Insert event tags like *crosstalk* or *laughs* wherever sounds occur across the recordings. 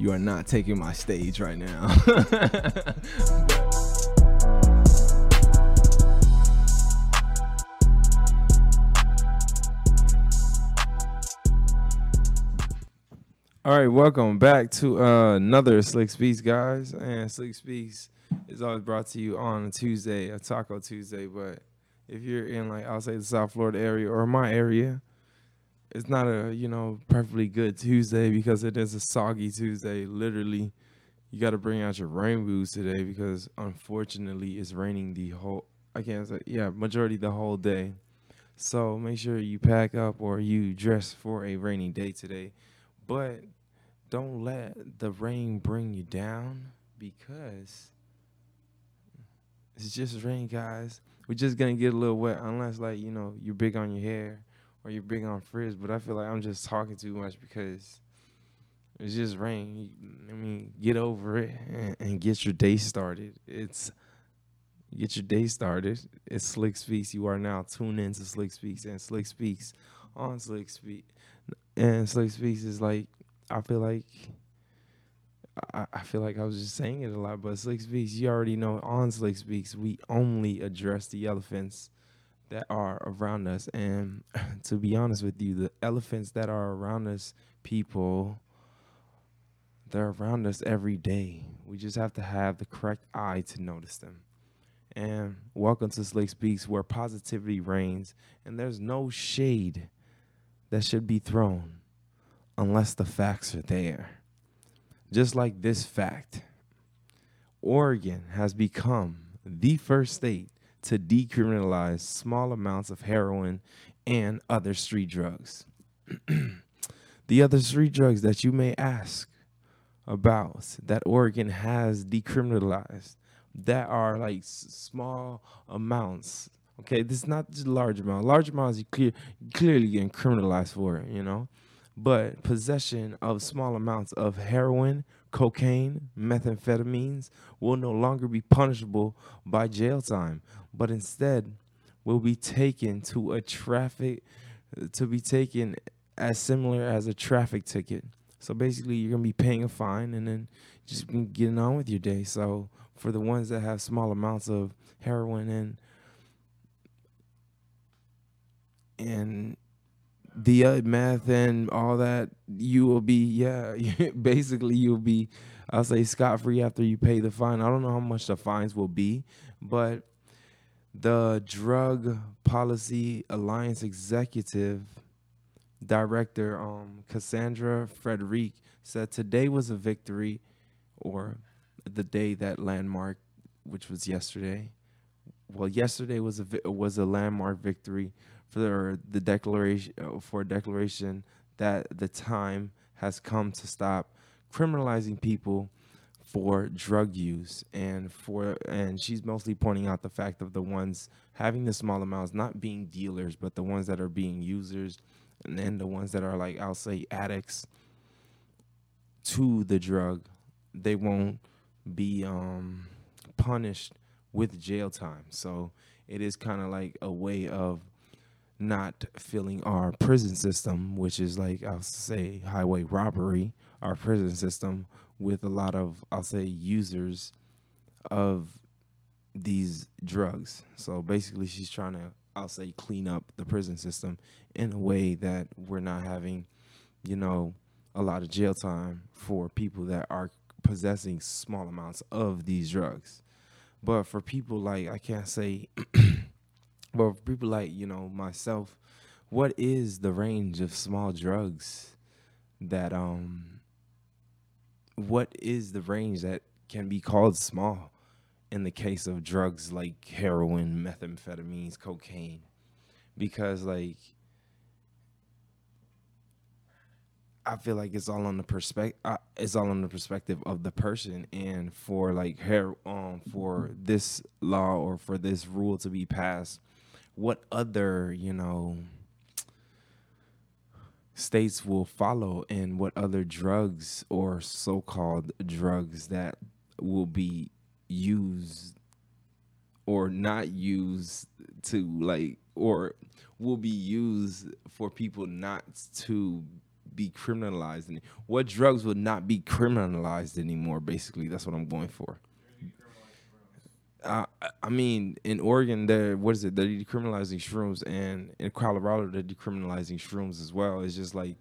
You are not taking my stage right now. *laughs* All right, welcome back to uh, another Slic Speaks, guys. And Slic Speaks is always brought to you on a Tuesday, a Taco Tuesday. But if you're in like I'll say the South Florida area or my area, it's not a you know perfectly good Tuesday because it is a soggy Tuesday. Literally, you got to bring out your rain boots today because unfortunately it's raining the whole. I can't say yeah, majority the whole day. So make sure you pack up or you dress for a rainy day today but don't let the rain bring you down because it's just rain, guys. We're just gonna get a little wet unless like, you know, you're big on your hair or you're big on frizz, but I feel like I'm just talking too much because it's just rain. I mean, get over it and, and get your day started. It's get your day started. It's Slic Speaks. You are now tuned into Slic Speaks and Slic Speaks on Slic Speak and Slic Speaks is like I feel like I, I feel like I was just saying it a lot, but Slic Speaks, you already know on Slic Speaks, we only address the elephants that are around us. And *laughs* to be honest with you, the elephants that are around us, people, they're around us every day. We just have to have the correct eye to notice them. And welcome to Slic Speaks, where positivity reigns and there's no shade that should be thrown unless the facts are there. Just like this fact Oregon has become the first state to decriminalize small amounts of heroin and other street drugs. *clears throat* the other street drugs that you may ask about that Oregon has decriminalized that are like small amounts Okay, this is not just large amount. Large amounts you clear clearly getting criminalized for it, you know. But possession of small amounts of heroin, cocaine, methamphetamines will no longer be punishable by jail time, but instead will be taken to a traffic to be taken as similar as a traffic ticket. So basically, you're gonna be paying a fine and then just getting on with your day. So for the ones that have small amounts of heroin and and the uh, math and all that, you will be yeah, *laughs* basically you'll be I'll say scot free after you pay the fine. I don't know how much the fines will be, but the Drug Policy Alliance executive director um, Kassandra Frederique said today was a victory, or the day that landmark, which was yesterday. Well, yesterday was a was a landmark victory for the declaration for a declaration that the time has come to stop criminalizing people for drug use and for and she's mostly pointing out the fact of the ones having the small amounts not being dealers but the ones that are being users and then the ones that are like I'll say addicts to the drug they won't be um punished with jail time. So it is kind of like a way of not filling our prison system, which is like I'll say highway robbery, our prison system with a lot of I'll say users of these drugs. So basically she's trying to I'll say clean up the prison system in a way that we're not having, you know, a lot of jail time for people that are possessing small amounts of these drugs. But for people like I can't say *clears throat* For people like, you know, myself, what is the range of small drugs that um what is the range that can be called small in the case of drugs like heroin, methamphetamines, cocaine? Because like I feel like it's all on the perspective. Uh, it's all on the perspective of the person, and for like her, um, for this law or for this rule to be passed, what other, you know, states will follow and what other drugs or so-called drugs that will be used or not used to like or will be used for people not to be criminalized? What drugs would not be criminalized anymore? Basically, that's what I'm going for. I- I mean, in Oregon, they're what is it? They're decriminalizing shrooms, and in Colorado, they're decriminalizing shrooms as well. It's just like,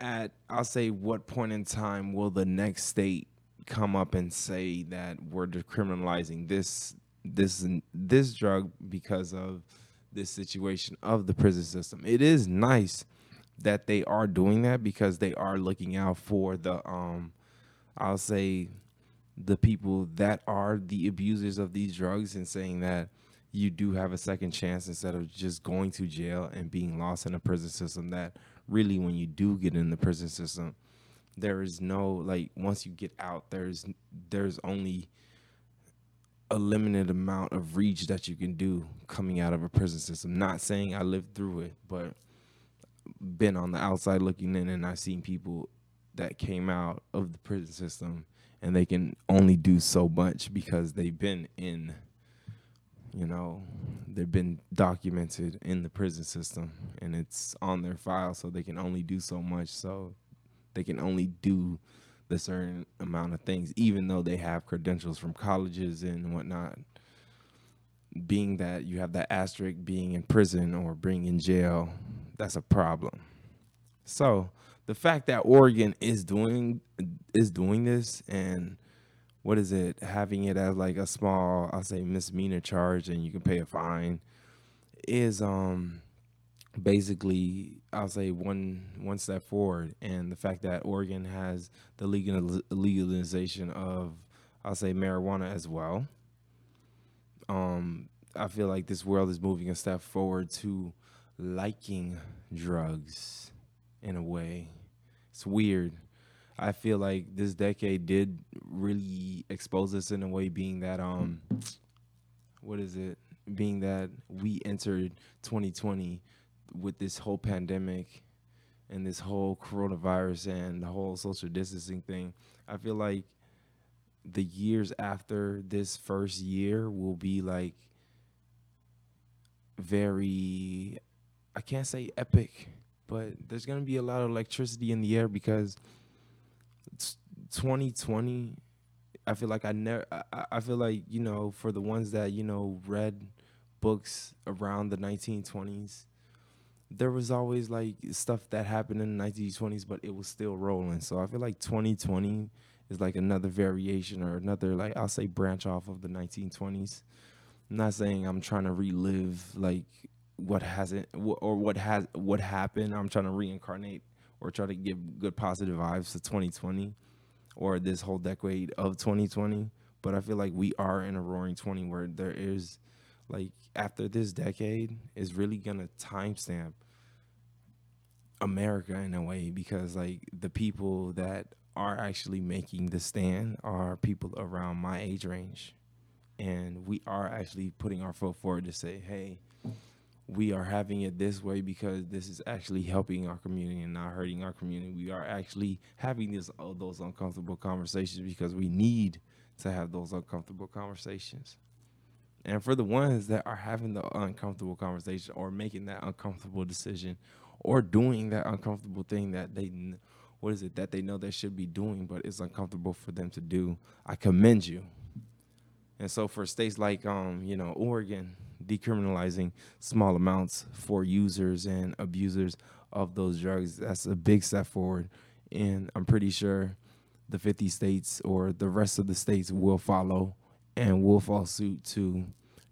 at I'll say, what point in time will the next state come up and say that we're decriminalizing this this this drug because of this situation of the prison system? It is nice that they are doing that because they are looking out for the um, I'll say the people that are the abusers of these drugs and saying that you do have a second chance instead of just going to jail and being lost in a prison system that really when you do get in the prison system there is no like once you get out there's there's only a limited amount of reach that you can do coming out of a prison system. Not saying i lived through it but been on the outside looking in and i've seen people that came out of the prison system and they can only do so much because they've been in you know they've been documented in the prison system and it's on their file so they can only do so much. So they can only do the certain amount of things even though they have credentials from colleges and whatnot. Being that you have that asterisk being in prison or being in jail that's a problem. So the fact that Oregon is doing is doing this and what is it having it as like a small I'll say misdemeanor charge and you can pay a fine is um basically I'll say one one step forward. And the fact that Oregon has the legal legalization of I'll say marijuana as well um I feel like this world is moving a step forward to liking drugs in a way it's weird. I feel like this decade did really expose us in a way, being that um, what is it? Being that we entered 2020 with this whole pandemic and this whole coronavirus and the whole social distancing thing. I feel like the years after this first year will be like very I can't say epic but there's gonna be a lot of electricity in the air because 2020 i feel like i never I, I feel like you know for the ones that you know read books around the 1920s there was always like stuff that happened in the 1920s but it was still rolling. So i feel like 2020 is like another variation or another like i'll say branch off of the 1920s i'm not saying i'm trying to relive like what hasn't or what has what happened. I'm trying to reincarnate or try to give good positive vibes to 2020 or this whole decade of 2020. But I feel like we are in a roaring 20 where there is like after this decade is really gonna timestamp America in a way because like the people that are actually making the stand are people around my age range. And we are actually putting our foot forward to say, hey, we are having it this way because this is actually helping our community and not hurting our community. We are actually having this uh, those uncomfortable conversations because we need to have those uncomfortable conversations. And for the ones that are having the uncomfortable conversation or making that uncomfortable decision or doing that uncomfortable thing that they what is it that they know they should be doing but it's uncomfortable for them to do, I commend you. And so for states like um, you know, Oregon, decriminalizing small amounts for users and abusers of those drugs. That's a big step forward. And I'm pretty sure the 50 states or the rest of the states will follow and will fall suit to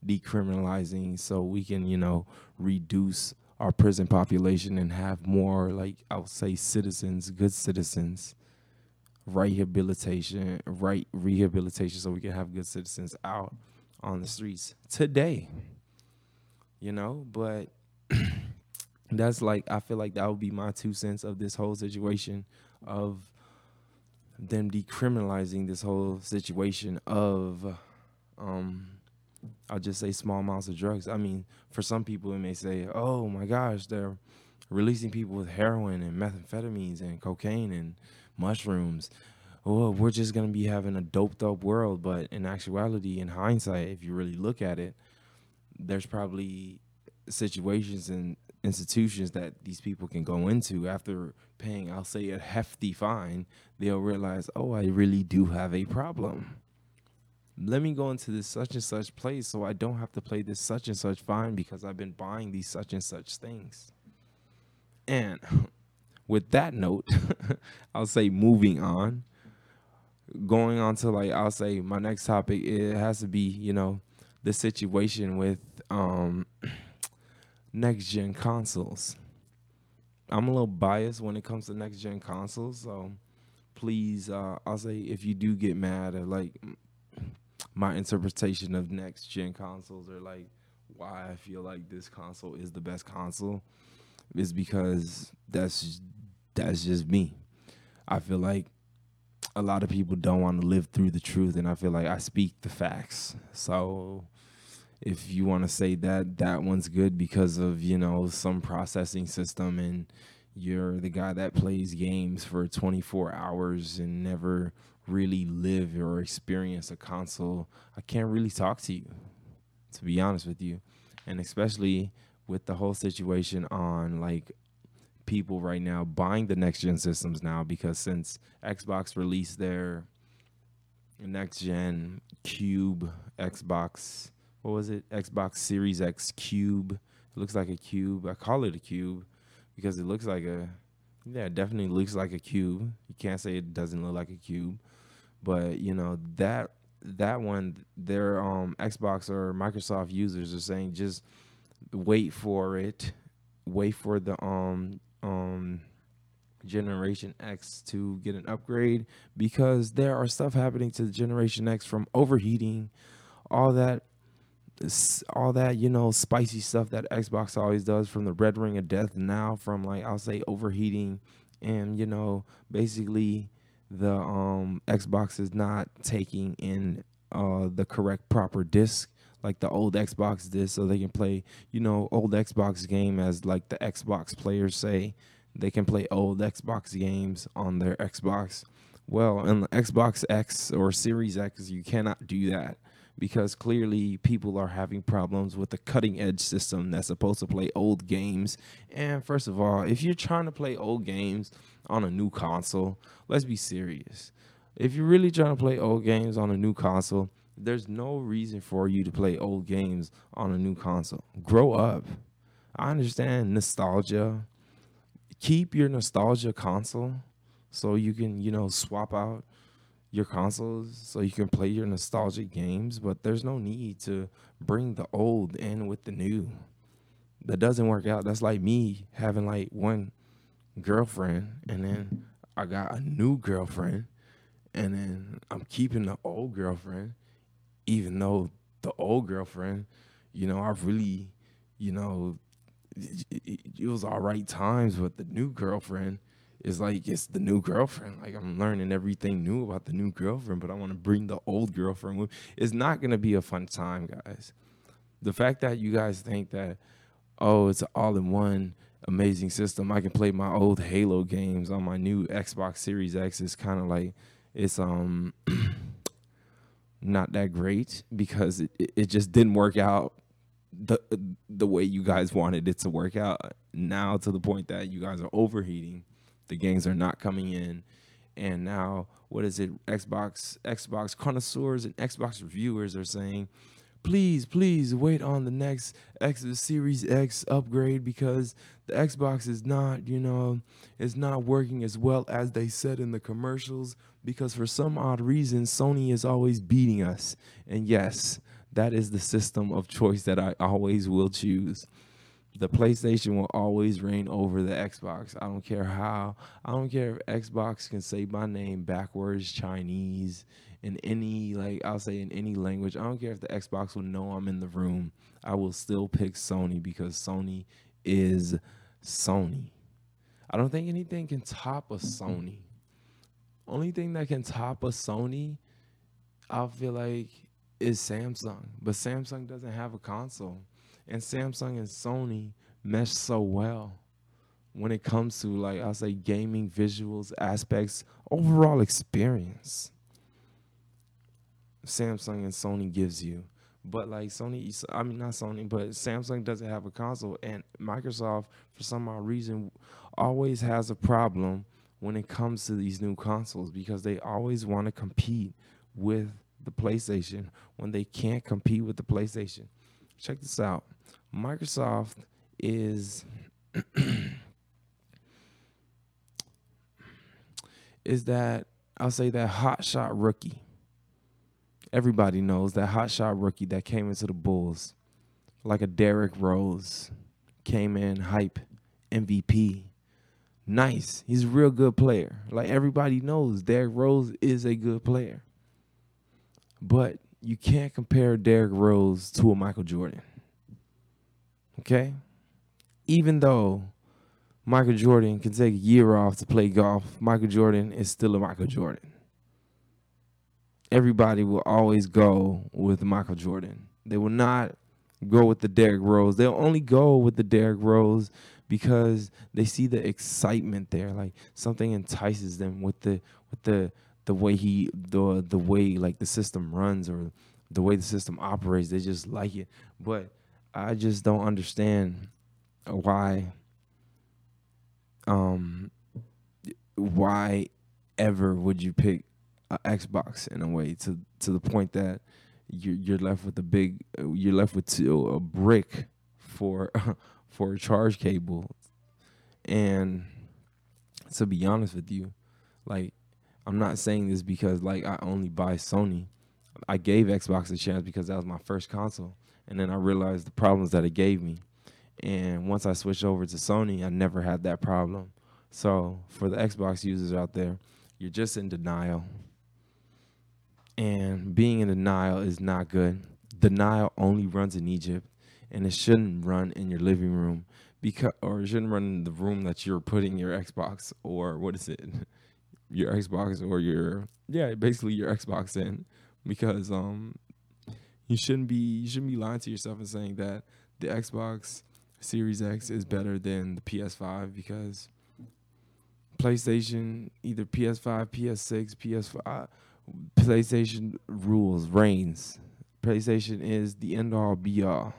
decriminalizing so we can, you know, reduce our prison population and have more, like, I'll say, citizens, good citizens, rehabilitation, right rehabilitation so we can have good citizens out on the streets today you know, but *clears throat* that's like I feel like that would be my two cents of this whole situation of them decriminalizing this whole situation of um I'll just say small amounts of drugs. I mean, for some people it may say, "Oh my gosh, they're releasing people with heroin and methamphetamines and cocaine and mushrooms." Oh, we're just gonna be having a doped up world. But in actuality, in hindsight, if you really look at it, there's probably situations and institutions that these people can go into after paying, I'll say, a hefty fine, they'll realize, oh, I really do have a problem. Let me go into this such and such place so I don't have to pay this such and such fine because I've been buying these such and such things. And *laughs* with that note, *laughs* I'll say moving on. Going on to like I'll say my next topic it has to be, you know, the situation with um *clears throat* next gen consoles. I'm a little biased when it comes to next gen consoles, so please, uh, I'll say if you do get mad at like my interpretation of next gen consoles or like why I feel like this console is the best console, is because that's that's just me. I feel like a lot of people don't want to live through the truth, and I feel like I speak the facts. So if you want to say that that one's good because of you know some processing system and you're the guy that plays games for 24 hours and never really live or experience a console. I can't really talk to you to be honest with you. And especially with the whole situation on like people right now buying the next gen systems now because since xbox released their next gen cube xbox what was it? Xbox Series X Cube. It looks like a cube. I call it a cube because it looks like a yeah, it definitely looks like a cube. You can't say it doesn't look like a cube. But, you know, that that one their um Xbox or Microsoft users are saying just wait for it. Wait for the um um Generation X to get an upgrade because there are stuff happening to the Generation X from overheating, all that all that you know spicy stuff that Xbox always does from the red ring of death now from like I'll say overheating and you know basically the um Xbox is not taking in uh the correct proper disc like the old Xbox disc so they can play you know old Xbox game as like the Xbox players say. They can play old Xbox games on their Xbox. Well in the Xbox X or Series X you cannot do that because clearly people are having problems with the cutting edge system that's supposed to play old games. And first of all, if you're trying to play old games on a new console, let's be serious. If you're really trying to play old games on a new console, there's no reason for you to play old games on a new console. Grow up. I understand nostalgia. Keep your nostalgia console so you can, you know, swap out your consoles so you can play your nostalgic games, but there's no need to bring the old in with the new. That doesn't work out. That's like me having like one girlfriend and then I got a new girlfriend and then I'm keeping the old girlfriend even though the old girlfriend, you know, I really, you know, it, it was all right times, but the new girlfriend, it's like it's the new girlfriend. Like I'm learning everything new about the new girlfriend, but I want to bring the old girlfriend with. It's not gonna be a fun time, guys. The fact that you guys think that, oh, it's all in one amazing system. I can play my old Halo games on my new Xbox Series X is kind of like it's um *clears throat* not that great because it, it just didn't work out the the way you guys wanted it to work out now to the point that you guys are overheating the gangs are not coming in. And now what is it? Xbox xbox connoisseurs and xbox reviewers are saying please please wait on the next x series x upgrade because the xbox is not you know is not working as well as they said in the commercials because for some odd reason sony is always beating us. And yes that is the system of choice that i always will choose the PlayStation will always reign over the Xbox. I don't care how. I don't care if Xbox can say my name backwards, Chinese, in any like I'll say in any language. I don't care if the Xbox will know I'm in the room. I will still pick Sony because Sony is Sony. I don't think anything can top a Sony. Only thing that can top a Sony, I feel like, is Samsung. But Samsung doesn't have a console and Samsung and Sony mesh so well when it comes to like I'll say gaming visuals aspects overall experience Samsung and Sony gives you But like Sony, I mean not Sony, but Samsung doesn't have a console, and Microsoft for some odd reason always has a problem when it comes to these new consoles because they always want to compete with the PlayStation when they can't compete with the PlayStation. Check this out. Microsoft is *clears throat* is that I'll say that hot shot rookie. Everybody knows that hot shot rookie that came into the Bulls like a Derrick Rose came in hype MVP. Nice. He's a real good player. Like everybody knows Derrick Rose is a good player. But you can't compare Derrick Rose to a Michael Jordan. Okay? Even though Michael Jordan can take a year off to play golf, Michael Jordan is still a Michael Jordan. Everybody will always go with Michael Jordan. They will not go with the Derrick Rose. They'll only go with the Derrick Rose because they see the excitement there. Like something entices them with the with the the way he the the way like the system runs or the way the system operates. They just like it. But I just don't understand why um why ever would you pick an Xbox in a way to to the point that you're you're left with a big you're left with two, a brick for *laughs* for a charge cable and to be honest with you like I'm not saying this because like I only buy Sony. I gave Xbox a chance because that was my first console, and then I realized the problems that it gave me. And once I switched over to Sony, I never had that problem. So for the Xbox users out there, you're just in denial. And being in denial is not good. Denial only runs in Egypt, and it shouldn't run in your living room because, or it shouldn't run in the room that you're putting your Xbox or what is it, *laughs* your Xbox or your yeah, basically your Xbox in because um you shouldn't be you shouldn't be lying to yourself and saying that the Xbox Series X is better than the PS5 because PlayStation either PS5, PS6, PS5 PlayStation rules reigns. PlayStation is the end all be all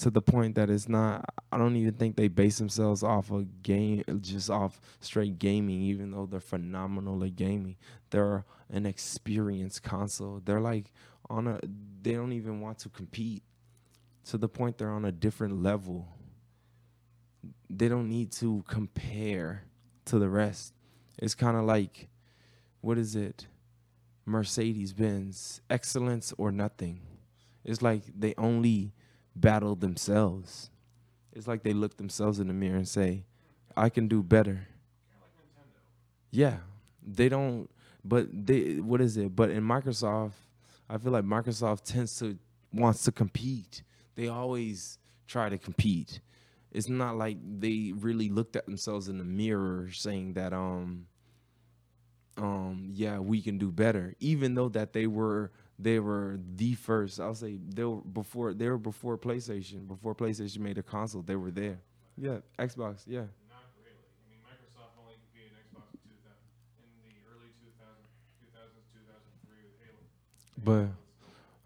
to the point that it's not I don't even think they base themselves off of game just off straight gaming even though they're phenomenal at gaming. They're an experienced console. They're like on a they don't even want to compete to the point they're on a different level. They don't need to compare to the rest. It's kind of like what is it? Mercedes Benz excellence or nothing. It's like they only battle themselves. It's like they look themselves in the mirror and say, I can do better. yeah. They don't but they what is it? But in Microsoft, I feel like Microsoft tends to wants to compete. They always try to compete. It's not like they really looked at themselves in the mirror saying that um um yeah, we can do better. Even though that they were they were the first. I'll say they were before. They were before PlayStation. Before PlayStation made a console, they were there. Yeah, Xbox. Yeah. Not really. I mean, Microsoft only in Xbox in, 2000, in the early 2000, 2000s, 2003 with Halo. But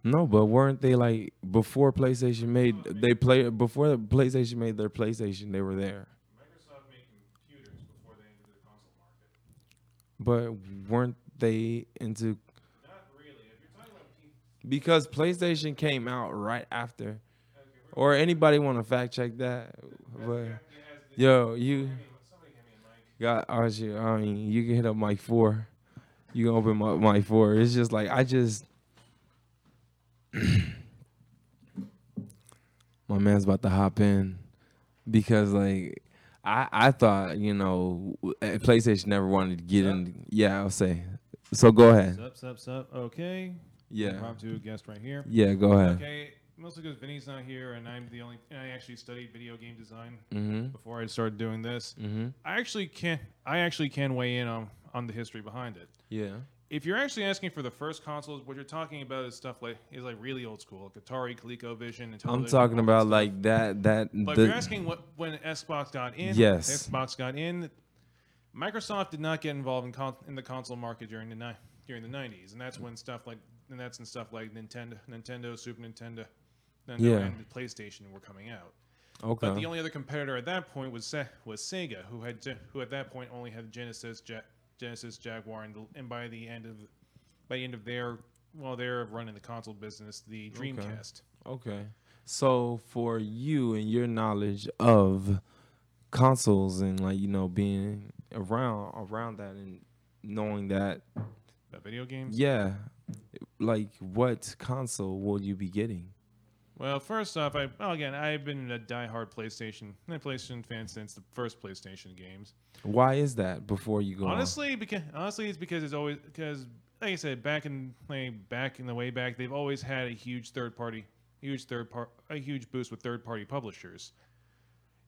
no, but weren't they like before PlayStation made they play before the PlayStation made their PlayStation? They were there. Microsoft made computers before they entered the console market. But weren't they into Not really. If you're talking about P- because PlayStation came out right after? okay, Or anybody want to fact check that? But it has the- yo, you. Hand me- somebody hand me a mic. got shit, I mean, you can hit up mic four. You can open my mic four. It's just like I just *clears throat* my man's about to hop in because like I I thought you know PlayStation never wanted to get in. Yeah, I'll say. So go ahead. Sup, sup, sup. Okay. Yeah, Impromptu guest right here. yeah, go ahead. Okay. Mostly because Vinny's not here, and I'm the only. And I actually studied video game design Mhm. before I started doing this. Mhm. I actually can. I actually can weigh in on on the history behind it. Yeah. If you're actually asking for the first consoles, what you're talking about is stuff like is like really old school, like Atari, ColecoVision, and I'm talking about stuff. like that that But the if you're asking what when Xbox got in, Yes. Xbox got in. Microsoft did not get involved in con- in the console market during the ni- during the '90s, and that's when stuff like and that's when stuff like Nintendo, Nintendo, Super Nintendo, Nintendo, Yeah. and the PlayStation were coming out. Okay. But the only other competitor at that point was Se- was Sega, who had who at that point only had Genesis, ja- Genesis, Jaguar, and, the, and by the end of by the end of their well, they're running the console business, the Dreamcast. Okay. So for you and your knowledge of consoles and like you know being around around that and knowing that The video games. yeah, like what console will you be getting? Well, first off, I well, again I've been a diehard PlayStation eh, PlayStation fan since the first PlayStation games. Why is that? Before you go, on? Honestly, because honestly, it's because it's always because like I said, back in like, back in the way back, they've always had a huge third party, huge third part, a huge boost with third party publishers,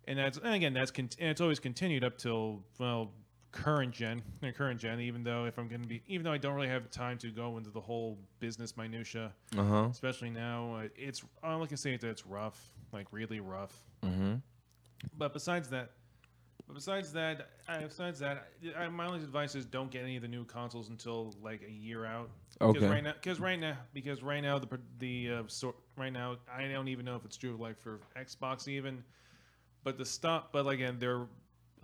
and that's and again that's con- and it's always continued up till well current gen, uh, current gen. Even though if I'm going to be, even though I don't really have time to go into the whole business minutia, uh huh. especially now, uh, it's all I can say that it's rough, like really rough. Mm-hmm. But besides that, but besides that, I, besides that, I, my only advice is don't get any of the new consoles until like a year out. Because Okay. right now, because right now, because right now the the uh, so, right now I don't even know if it's true like for Xbox even, but the stop, but again their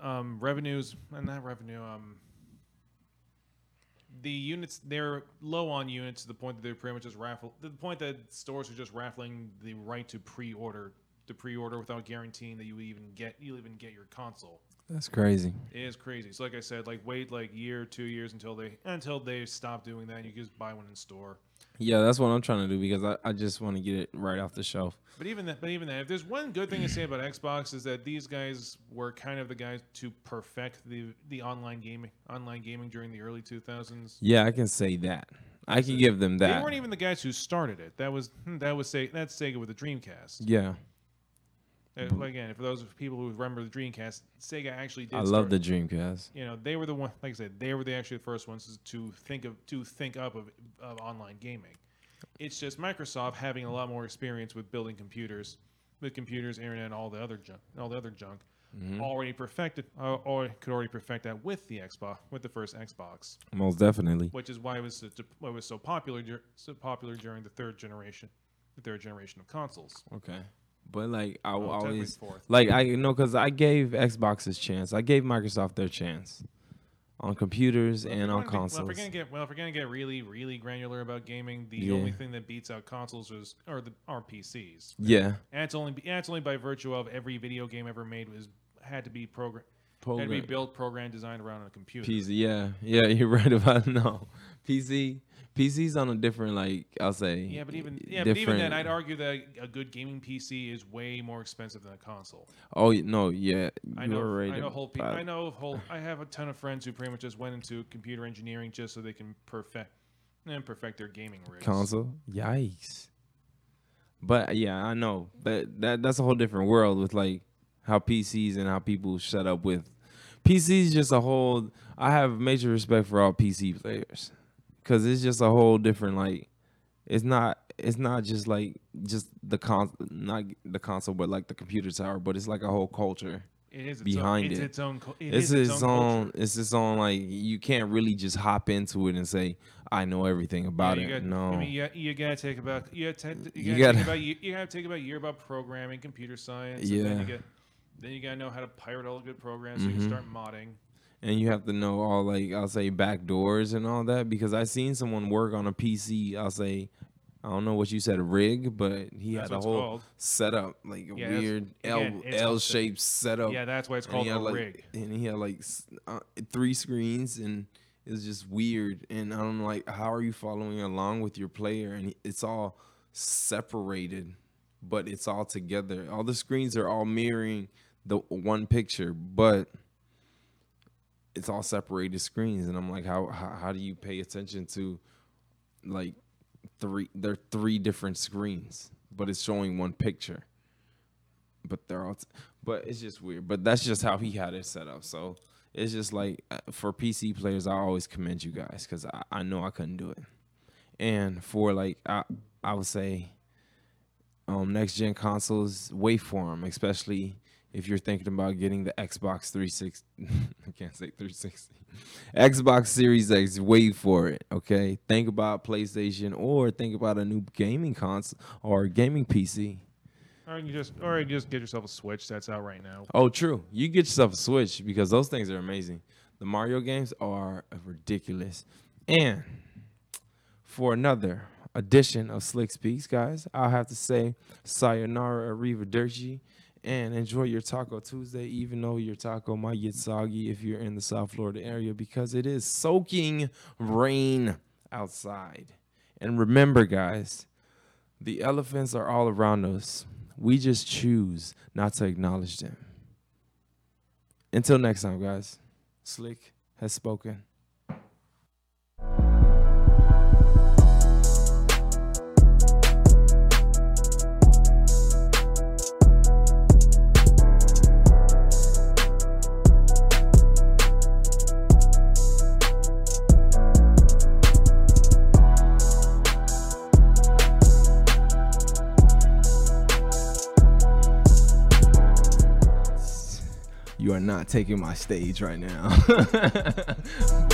um, revenues and that revenue um. The units they're low on units to the point that they're pretty much just raffle. To the point that stores are just raffling the right to pre-order to pre-order without guaranteeing that you even get you even get your console. That's crazy. It is crazy. So like I said, like wait like year, two years until they until they stop doing that. You can just buy one in store. Yeah, that's what I'm trying to do because I, I just want to get it right off the shelf. But even that, but even that, if there's one good thing to say about Xbox is that these guys were kind of the guys to perfect the the online gaming online gaming during the early 2000s. Yeah, I can say that. I can give them that. They weren't even the guys who started it. That was hmm, that was Sega, that's Sega with the Dreamcast. Yeah, Uh, again, for those people who remember the Dreamcast, Sega actually did. I love start- the Dreamcast. you know they were the one like i said they were the actually the first ones to think of to think up of, of online gaming it's just microsoft having a lot more experience with building computers with computers internet and all the other junk all the other junk Mm-hmm. already perfected uh, or could already perfect that with the xbox with the first xbox Most definitely. which is why it was such a, why it was so popular dur- so popular during the third generation the third generation of consoles Okay. But like I technically oh, always like I you know because I gave Xbox's chance. I gave Microsoft their chance on computers Well, and on consoles. Well, if we're gonna get well, if we're gonna get really, really granular about gaming, the Yeah. only thing that beats out consoles is or the are PCs. yeah. And it's only and it's only by virtue of every video game ever made was had to be program had to be built, programmed, designed around a computer. PC. Yeah. Yeah. *laughs* You're right about no PC. PC's on a different like I'll say. Yeah, but even yeah, but even then, I'd argue that a good gaming PC is way more expensive than a console. Oh no. Yeah. I know, right I know whole. Pe- I know whole. I have a ton of friends who pretty much just went into computer engineering just so they can perfect and perfect their gaming rigs. console. Yikes. But yeah, I know. But that that's a whole different world with like how PCs and how people set up with PCs just a whole I have major respect for all PC players cuz it's just a whole different like it's not it's not just like just the con not the console but like the computer tower but it's like a whole culture. It is its behind own, it's it. its own. co- it it's is its, own. own culture. it's its own like you can't really just hop into it and say I know everything about Yeah, you it. got- no. I mean, you, you gotta take about you gotta, ta- you You gotta, gotta- take about you, you gotta take about a year about programming, computer science. And then Yeah. you get, then you gotta know how to pirate all the good programs. So you can mm-hmm. start modding. And you have to know all like I'll say back doors and all that because I seen someone work on a PC. I'll say I don't know what you said rig, but he That's had a whole called. setup like a Yeah, weird L again, L shaped setup. Yeah, that's why it's called a like rig. and he had like uh, three screens and it's just weird. And I'm like, how are you following along with your player? And it's all separated, but it's all together. All the screens are all mirroring the one picture, but it's all separated screens and i'm like how how, how do you pay attention to like three they're three different screens but it's showing one picture. But they're all t- but it's just weird but that's just how he had it set up so it's just like uh, for pc players i always commend you guys because I, I know i couldn't do it. And for like i i would say um next gen consoles wait for them especially if you're thinking about getting the Xbox 360, *laughs* I can't say 360, Xbox Series X, wait for it. Okay, think about PlayStation or think about a new gaming console or gaming PC. Or you just, or you just get yourself a Switch that's out right now. Oh, true. You get yourself a Switch because those things are amazing. The Mario games are ridiculous. And for another edition of Slic Speaks, guys, I'll have to say sayonara arrivederci and enjoy your Taco Tuesday, even though your taco might get soggy if you're in the South Florida area because it is soaking rain outside. And remember, guys, the elephants are all around us. We just choose not to acknowledge them. Until next time, guys, Slic has spoken. Not taking my stage right now. *laughs*